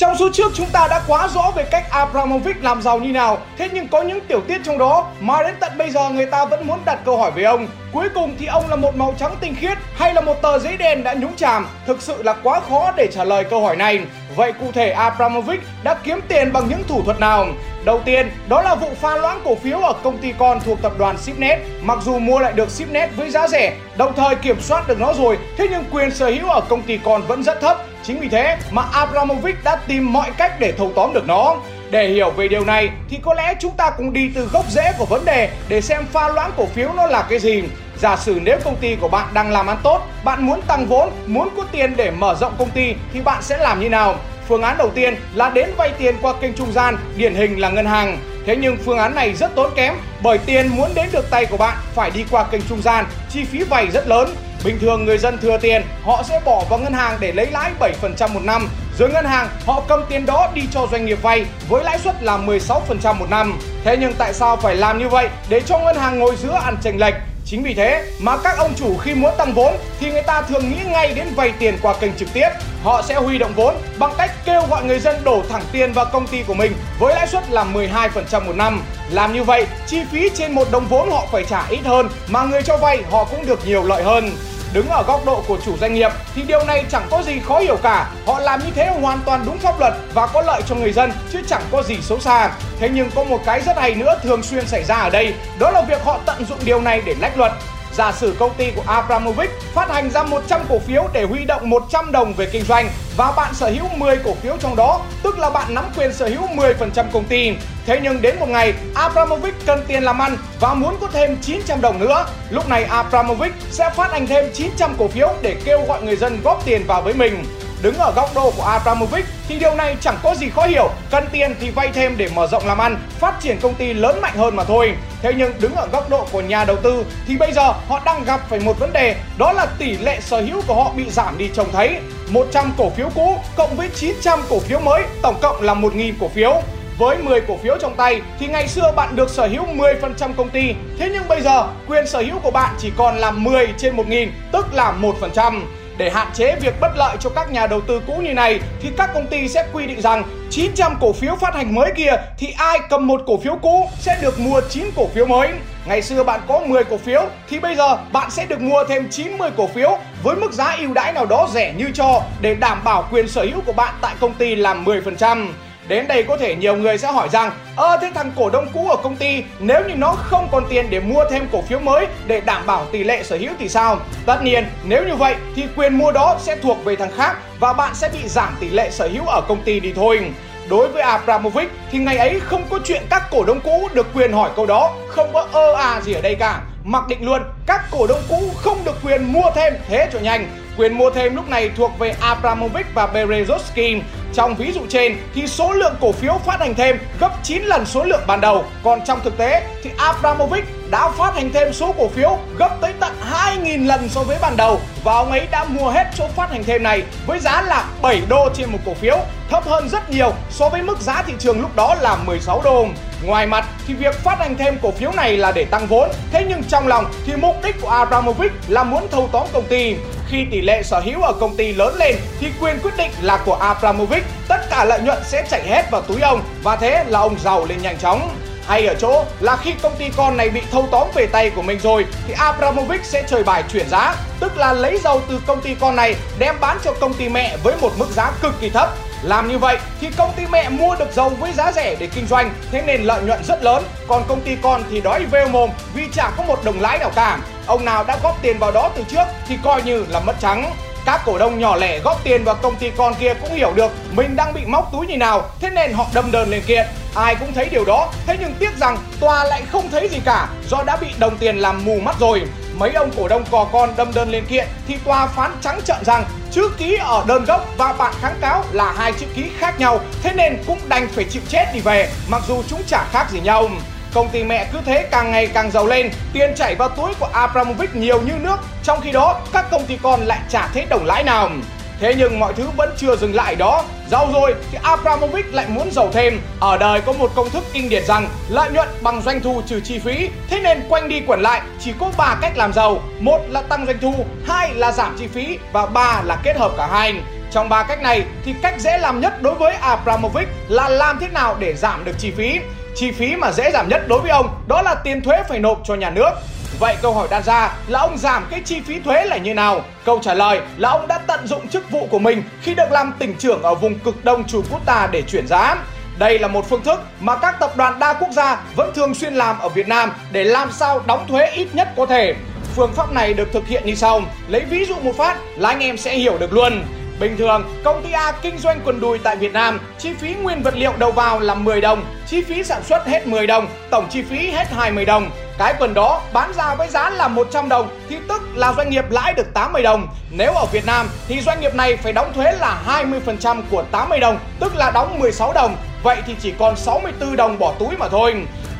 Trong số trước chúng ta đã quá rõ về cách Abramovich làm giàu như nào, thế nhưng có những tiểu tiết trong đó mà đến tận bây giờ người ta vẫn muốn đặt câu hỏi về ông. Cuối cùng thì ông là một màu trắng tinh khiết hay là một tờ giấy đen đã nhúng chàm? Thực sự là quá khó để trả lời câu hỏi này. Vậy cụ thể Abramovich đã kiếm tiền bằng những thủ thuật nào? Đầu tiên, đó là vụ pha loãng cổ phiếu ở công ty con thuộc tập đoàn Shipnet. Mặc dù mua lại được Shipnet với giá rẻ, đồng thời kiểm soát được nó rồi, thế nhưng quyền sở hữu ở công ty con vẫn rất thấp. Chính vì thế mà Abramovich đã tìm mọi cách để thâu tóm được nó. Để hiểu về điều này thì có lẽ chúng ta cùng đi từ gốc rễ của vấn đề để xem pha loãng cổ phiếu nó là cái gì. Giả sử nếu công ty của bạn đang làm ăn tốt, bạn muốn tăng vốn, muốn có tiền để mở rộng công ty thì bạn sẽ làm như nào? Phương án đầu tiên là đến vay tiền qua kênh trung gian, điển hình là ngân hàng. Thế nhưng phương án này rất tốn kém bởi tiền muốn đến được tay của bạn phải đi qua kênh trung gian, chi phí vay rất lớn. Bình thường người dân thừa tiền, họ sẽ bỏ vào ngân hàng để lấy lãi 7% một năm. Rồi ngân hàng họ cầm tiền đó đi cho doanh nghiệp vay với lãi suất là 16% một năm. Thế nhưng tại sao phải làm như vậy để cho ngân hàng ngồi giữa ăn chênh lệch? Chính vì thế mà các ông chủ khi muốn tăng vốn thì người ta thường nghĩ ngay đến vay tiền qua kênh trực tiếp. Họ sẽ huy động vốn bằng cách kêu gọi người dân đổ thẳng tiền vào công ty của mình với lãi suất là 12% một năm. Làm như vậy, chi phí trên một đồng vốn họ phải trả ít hơn mà người cho vay họ cũng được nhiều lợi hơn. Đứng ở góc độ của chủ doanh nghiệp thì điều này chẳng có gì khó hiểu cả. Họ làm như thế hoàn toàn đúng pháp luật và có lợi cho người dân chứ chẳng có gì xấu xa. Thế nhưng có một cái rất hay nữa thường xuyên xảy ra ở đây, đó là việc họ tận dụng điều này để lách luật. Giả sử công ty của Abramovich phát hành ra 100 cổ phiếu để huy động 100 đồng về kinh doanh và bạn sở hữu 10 cổ phiếu trong đó, tức là bạn nắm quyền sở hữu 10% công ty. Thế nhưng đến một ngày, Abramovich cần tiền làm ăn và muốn có thêm 900 đồng nữa. Lúc này Abramovich sẽ phát hành thêm 900 cổ phiếu để kêu gọi người dân góp tiền vào với mình. Đứng ở góc độ của Abramovich thì điều này chẳng có gì khó hiểu. Cần tiền thì vay thêm để mở rộng làm ăn, phát triển công ty lớn mạnh hơn mà thôi. Thế nhưng đứng ở góc độ của nhà đầu tư thì bây giờ họ đang gặp phải một vấn đề đó là tỷ lệ sở hữu của họ bị giảm đi trông thấy. 100 cổ phiếu cũ cộng với 900 cổ phiếu mới, tổng cộng là 1.000 cổ phiếu. Với 10 cổ phiếu trong tay thì ngày xưa bạn được sở hữu 10% công ty. Thế nhưng bây giờ quyền sở hữu của bạn chỉ còn là 10 trên 1.000, tức là 1%. Để hạn chế việc bất lợi cho các nhà đầu tư cũ như này, thì các công ty sẽ quy định rằng 900 cổ phiếu phát hành mới kia thì ai cầm một cổ phiếu cũ sẽ được mua 9 cổ phiếu mới. Ngày xưa bạn có 10 cổ phiếu, thì bây giờ bạn sẽ được mua thêm 90 cổ phiếu với mức giá ưu đãi nào đó rẻ như cho để đảm bảo quyền sở hữu của bạn tại công ty là 10%. Đến đây có thể nhiều người sẽ hỏi rằng, Ơ, thế thằng cổ đông cũ ở công ty, Nếu như nó không còn tiền để mua thêm cổ phiếu mới Để đảm bảo tỷ lệ sở hữu thì sao? Tất nhiên, nếu như vậy thì quyền mua đó sẽ thuộc về thằng khác Và bạn sẽ bị giảm tỷ lệ sở hữu ở công ty đi thôi. Đối với Abramovich thì ngày ấy không có chuyện các cổ đông cũ được quyền hỏi câu đó, Không có ơ à gì ở đây cả. Mặc định luôn, các cổ đông cũ không được quyền mua thêm. Thế cho nhanh, Quyền mua thêm lúc này thuộc về Abramovich và Berezovsky trong ví dụ trên thì số lượng cổ phiếu phát hành thêm gấp 9 lần số lượng ban đầu. Còn trong thực tế thì Abramovich đã phát hành thêm số cổ phiếu gấp tới tận 2.000 lần so với ban đầu và ông ấy đã mua hết số phát hành thêm này với giá là 7 đô trên một cổ phiếu, thấp hơn rất nhiều so với mức giá thị trường lúc đó là 16 đô. Ngoài mặt thì việc phát hành thêm cổ phiếu này là để tăng vốn, thế nhưng trong lòng thì mục đích của Abramovich là muốn thâu tóm công ty. Khi tỷ lệ sở hữu ở công ty lớn lên thì quyền quyết định là của Abramovich, tất cả lợi nhuận sẽ chảy hết vào túi ông và thế là ông giàu lên nhanh chóng. Hay ở chỗ là khi công ty con này bị thâu tóm về tay của mình rồi thì Abramovich sẽ chơi bài chuyển giá, tức là lấy dầu từ công ty con này đem bán cho công ty mẹ với một mức giá cực kỳ thấp. Làm như vậy thì công ty mẹ mua được dầu với giá rẻ để kinh doanh, thế nên lợi nhuận rất lớn, còn công ty con thì đói vêu mồm vì chẳng có một đồng lãi nào cả. Ông nào đã góp tiền vào đó từ trước thì coi như là mất trắng. Các cổ đông nhỏ lẻ góp tiền vào công ty con kia cũng hiểu được mình đang bị móc túi như nào, thế nên họ đâm đơn lên kiện. Ai cũng thấy điều đó, thế nhưng tiếc rằng tòa lại không thấy gì cả do đã bị đồng tiền làm mù mắt rồi. Mấy ông cổ đông cò con đâm đơn lên kiện thì tòa phán trắng trợn rằng chữ ký ở đơn gốc và bản kháng cáo là hai chữ ký khác nhau, thế nên cũng đành phải chịu chết đi về, mặc dù chúng chả khác gì nhau. Công ty mẹ cứ thế càng ngày càng giàu lên, tiền chảy vào túi của Abramovich nhiều như nước, trong khi đó các công ty con lại trả thế đồng lãi nào. Thế nhưng mọi thứ vẫn chưa dừng lại đó. Giàu rồi thì Abramovich lại muốn giàu thêm. Ở đời có một công thức kinh điển rằng lợi nhuận bằng doanh thu trừ chi phí. Thế nên quanh đi quẩn lại chỉ có 3 cách làm giàu. Một là tăng doanh thu, hai là giảm chi phí và ba là kết hợp cả hai. Trong ba cách này thì cách dễ làm nhất đối với Abramovich là làm thế nào để giảm được chi phí. Chi phí mà dễ giảm nhất đối với ông đó là tiền thuế phải nộp cho nhà nước. Vậy câu hỏi đặt ra là ông giảm cái chi phí thuế là như nào? Câu trả lời là ông đã tận dụng chức vụ của mình khi được làm tỉnh trưởng ở vùng cực đông Chukuta để chuyển giá. Đây là một phương thức mà các tập đoàn đa quốc gia vẫn thường xuyên làm ở Việt Nam để làm sao đóng thuế ít nhất có thể. Phương pháp này được thực hiện như sau. Lấy ví dụ một phát là anh em sẽ hiểu được luôn. Bình thường, công ty A kinh doanh quần đùi tại Việt Nam, chi phí nguyên vật liệu đầu vào là 10 đồng, chi phí sản xuất hết 10 đồng, tổng chi phí hết 20 đồng. Cái quần đó bán ra với giá là 100 đồng thì tức là doanh nghiệp lãi được 80 đồng. Nếu ở Việt Nam thì doanh nghiệp này phải đóng thuế là 20% của 80 đồng, tức là đóng 16 đồng. Vậy thì chỉ còn 64 đồng bỏ túi mà thôi.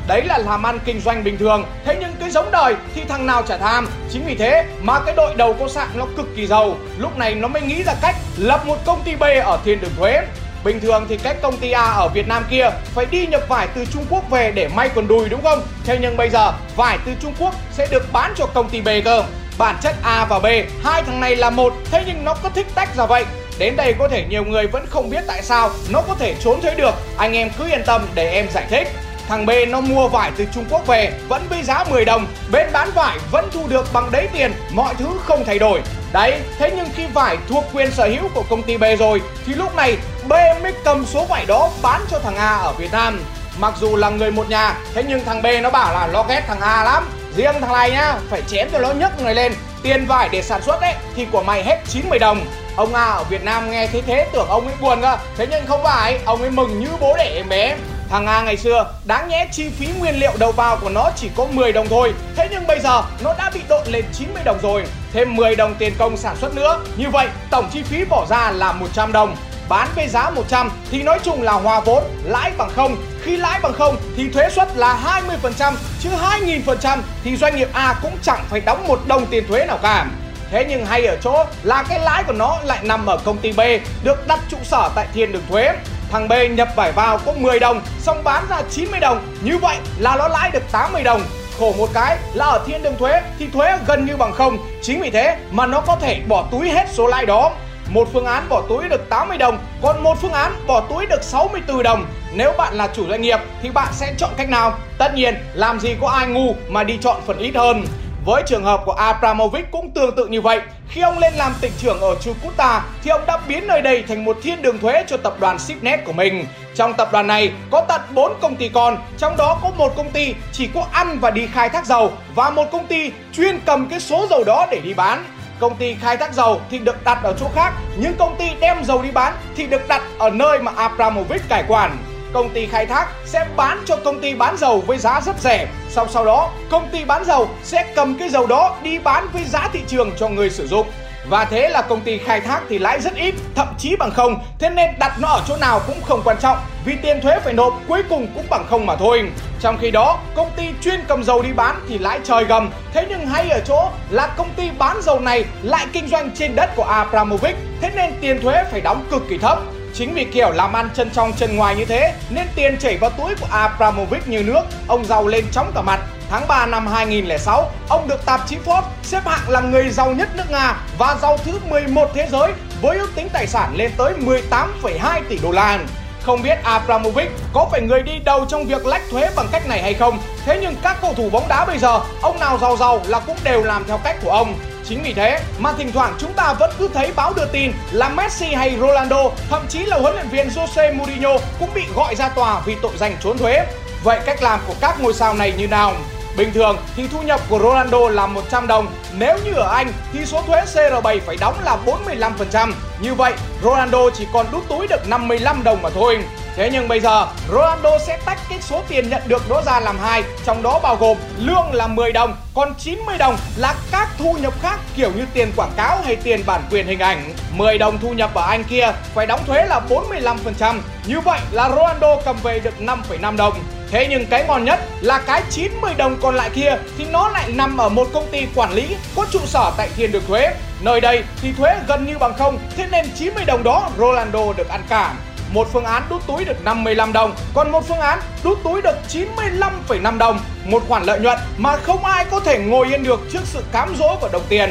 Đấy là làm ăn kinh doanh bình thường Thế nhưng giống đời thì thằng nào chả tham Chính vì thế mà cái đội đầu cô sạn nó cực kỳ giàu Lúc này nó mới nghĩ ra cách lập một công ty B ở thiên đường thuế Bình thường thì các công ty A ở Việt Nam kia phải đi nhập vải từ Trung Quốc về để may quần đùi đúng không? Thế nhưng bây giờ vải từ Trung Quốc sẽ được bán cho công ty B cơ. Bản chất A và B, hai thằng này là một, thế nhưng nó có thích tách ra vậy. Đến đây có thể nhiều người vẫn không biết tại sao nó có thể trốn thuế được. Anh em cứ yên tâm để em giải thích. Thằng B nó mua vải từ Trung Quốc về vẫn với giá 10 đồng, bên bán vải vẫn thu được bằng đấy tiền, mọi thứ không thay đổi. Đấy, thế nhưng khi vải thuộc quyền sở hữu của công ty B rồi thì lúc này B mới cầm số vải đó bán cho thằng A ở Việt Nam. Mặc dù là người một nhà, thế nhưng thằng B nó bảo là nó ghét thằng A lắm. Riêng thằng này nhá, phải chém cho nó nhấc người lên. Tiền vải để sản xuất ấy thì của mày hết 90 đồng. Ông A ở Việt Nam nghe thế thế tưởng ông ấy buồn cơ, thế nhưng không phải, ông ấy mừng như bố đẻ em bé. Hàng A ngày xưa, đáng nhẽ chi phí nguyên liệu đầu vào của nó chỉ có 10 đồng thôi. Thế nhưng bây giờ, nó đã bị đội lên 90 đồng rồi. Thêm 10 đồng tiền công sản xuất nữa. Như vậy, tổng chi phí bỏ ra là 100 đồng. Bán với giá 100 thì nói chung là hòa vốn, Lãi bằng không. Khi lãi bằng không, thì thuế suất là 20% Chứ 2.000% thì doanh nghiệp A cũng chẳng phải đóng một đồng tiền thuế nào cả. Thế nhưng hay ở chỗ là cái lãi của nó lại nằm ở công ty B, Được đặt trụ sở tại thiên đường thuế. Thằng B nhập vải vào có 10 đồng Xong bán ra 90 đồng Như vậy là nó lãi được 80 đồng Khổ một cái là ở thiên đường thuế Thì thuế gần như bằng không Chính vì thế mà nó có thể bỏ túi hết số lãi đó một phương án bỏ túi được 80 đồng, còn một phương án bỏ túi được 64 đồng. Nếu bạn là chủ doanh nghiệp thì bạn sẽ chọn cách nào? Tất nhiên, làm gì có ai ngu mà đi chọn phần ít hơn. Với trường hợp của Abramovich cũng tương tự như vậy. Khi ông lên làm tỉnh trưởng ở Chukuta thì ông đã biến nơi đây thành một thiên đường thuế cho tập đoàn Shipnet của mình. Trong tập đoàn này có tận 4 công ty con, trong đó có một công ty chỉ có ăn và đi khai thác dầu và một công ty chuyên cầm cái số dầu đó để đi bán. Công ty khai thác dầu thì được đặt ở chỗ khác, nhưng công ty đem dầu đi bán thì được đặt ở nơi mà Abramovich cải quản công ty khai thác sẽ bán cho công ty bán dầu với giá rất rẻ. Sau sau đó, công ty bán dầu sẽ cầm cái dầu đó đi bán với giá thị trường cho người sử dụng. Và thế là công ty khai thác thì lãi rất ít, thậm chí bằng không, thế nên đặt nó ở chỗ nào cũng không quan trọng, vì tiền thuế phải nộp cuối cùng cũng bằng không mà thôi. Trong khi đó, công ty chuyên cầm dầu đi bán thì lãi trời gầm, thế nhưng hay ở chỗ là công ty bán dầu này lại kinh doanh trên đất của Abramovich, thế nên tiền thuế phải đóng cực kỳ thấp. Chính vì kiểu làm ăn chân trong chân ngoài như thế nên tiền chảy vào túi của Abramovich như nước, ông giàu lên chóng cả mặt. Tháng 3 năm 2006, ông được tạp chí Forbes xếp hạng là người giàu nhất nước Nga và giàu thứ 11 thế giới với ước tính tài sản lên tới 18,2 tỷ đô la. Không biết Abramovich có phải người đi đầu trong việc lách thuế bằng cách này hay không Thế nhưng các cầu thủ bóng đá bây giờ Ông nào giàu giàu là cũng đều làm theo cách của ông Chính vì thế mà thỉnh thoảng chúng ta vẫn cứ thấy báo đưa tin là Messi hay Ronaldo, thậm chí là huấn luyện viên Jose Mourinho cũng bị gọi ra tòa vì tội danh trốn thuế. Vậy cách làm của các ngôi sao này như nào? Bình thường thì thu nhập của Ronaldo là 100 đồng, nếu như ở Anh thì số thuế CR7 phải đóng là 45%. Như vậy, Ronaldo chỉ còn đút túi được 55 đồng mà thôi. Thế nhưng bây giờ Ronaldo sẽ tách cái số tiền nhận được đó ra làm hai Trong đó bao gồm lương là 10 đồng Còn 90 đồng là các thu nhập khác kiểu như tiền quảng cáo hay tiền bản quyền hình ảnh 10 đồng thu nhập ở Anh kia phải đóng thuế là 45% Như vậy là Ronaldo cầm về được 5,5 đồng Thế nhưng cái ngon nhất là cái 90 đồng còn lại kia thì nó lại nằm ở một công ty quản lý có trụ sở tại thiên đường thuế. Nơi đây thì thuế gần như bằng không, thế nên 90 đồng đó Rolando được ăn cả một phương án đút túi được 55 đồng, còn một phương án đút túi được 95,5 đồng. Một khoản lợi nhuận mà không ai có thể ngồi yên được trước sự cám dỗ của đồng tiền.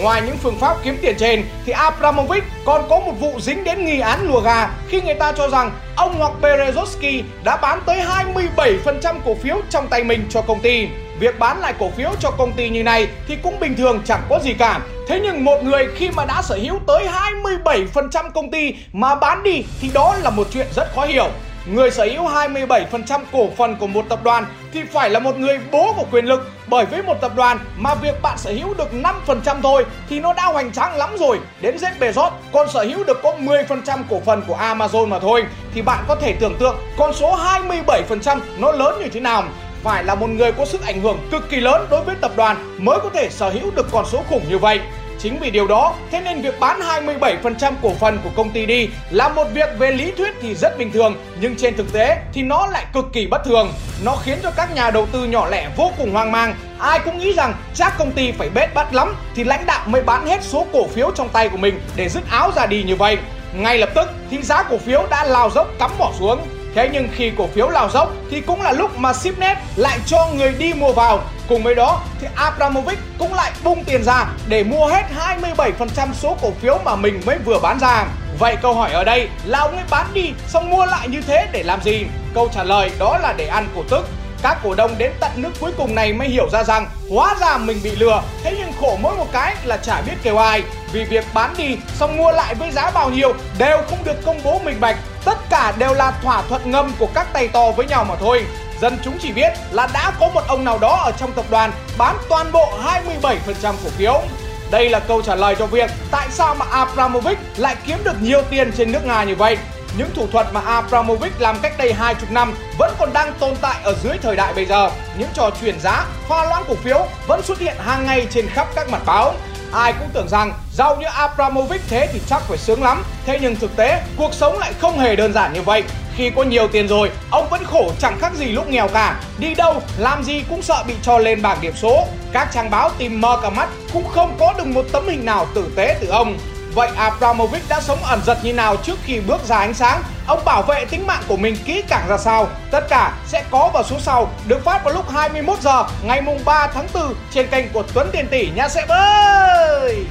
Ngoài những phương pháp kiếm tiền trên, thì Abramovich còn có một vụ dính đến nghi án lùa gà khi người ta cho rằng ông hoặc Berezovsky đã bán tới 27% cổ phiếu trong tay mình cho công ty. Việc bán lại cổ phiếu cho công ty như này thì cũng bình thường chẳng có gì cả. Thế nhưng một người khi mà đã sở hữu tới 27% công ty mà bán đi thì đó là một chuyện rất khó hiểu. Người sở hữu 27% cổ phần của một tập đoàn thì phải là một người bố của quyền lực bởi với một tập đoàn mà việc bạn sở hữu được 5% thôi thì nó đã hoành tráng lắm rồi. Đến Jeff Bezos còn sở hữu được có 10% cổ phần của Amazon mà thôi, thì bạn có thể tưởng tượng con số 27% nó lớn như thế nào phải là một người có sức ảnh hưởng cực kỳ lớn đối với tập đoàn mới có thể sở hữu được con số khủng như vậy. Chính vì điều đó, thế nên việc bán 27% cổ phần của công ty đi là một việc về lý thuyết thì rất bình thường, nhưng trên thực tế thì nó lại cực kỳ bất thường. Nó khiến cho các nhà đầu tư nhỏ lẻ vô cùng hoang mang. Ai cũng nghĩ rằng chắc công ty phải bết bắt lắm thì lãnh đạo mới bán hết số cổ phiếu trong tay của mình để dứt áo ra đi như vậy. Ngay lập tức thì giá cổ phiếu đã lao dốc cắm bỏ xuống Thế nhưng khi cổ phiếu lao dốc thì cũng là lúc mà Shipnet lại cho người đi mua vào. Cùng với đó thì Abramovich cũng lại bung tiền ra để mua hết 27% số cổ phiếu mà mình mới vừa bán ra. Vậy câu hỏi ở đây là ông ấy bán đi xong mua lại như thế để làm gì? Câu trả lời đó là để ăn cổ tức. Các cổ đông đến tận nước cuối cùng này mới hiểu ra rằng hóa ra mình bị lừa. Thế nhưng khổ mỗi một cái là chả biết kêu ai. Vì việc bán đi, xong mua lại với giá bao nhiêu, đều không được công bố minh bạch. Tất cả đều là thỏa thuận ngầm của các tay to với nhau mà thôi. Dân chúng chỉ biết là đã có một ông nào đó ở trong tập đoàn bán toàn bộ 27% cổ phiếu. Đây là câu trả lời cho việc tại sao mà Abramovich lại kiếm được nhiều tiền trên nước Nga như vậy. Những thủ thuật mà Abramovich làm cách đây hai chục năm vẫn còn đang tồn tại ở dưới thời đại bây giờ. Những trò chuyển giá, pha loãng cổ phiếu vẫn xuất hiện hàng ngày trên khắp các mặt báo. Ai cũng tưởng rằng giàu như Abramovich thế thì chắc phải sướng lắm. Thế nhưng thực tế, cuộc sống lại không hề đơn giản như vậy. Khi có nhiều tiền rồi, ông vẫn khổ chẳng khác gì lúc nghèo cả. Đi đâu, làm gì cũng sợ bị cho lên bảng điểm số. Các trang báo tìm mơ cả mắt cũng không có được một tấm hình nào tử tế từ ông. Vậy Abramovich đã sống ẩn giật như nào trước khi bước ra ánh sáng? Ông bảo vệ tính mạng của mình kỹ càng ra sao? Tất cả sẽ có vào số sau, được phát vào lúc 21 giờ ngày mùng 3 tháng 4 trên kênh của Tuấn Tiền Tỷ nha sẽ ơi!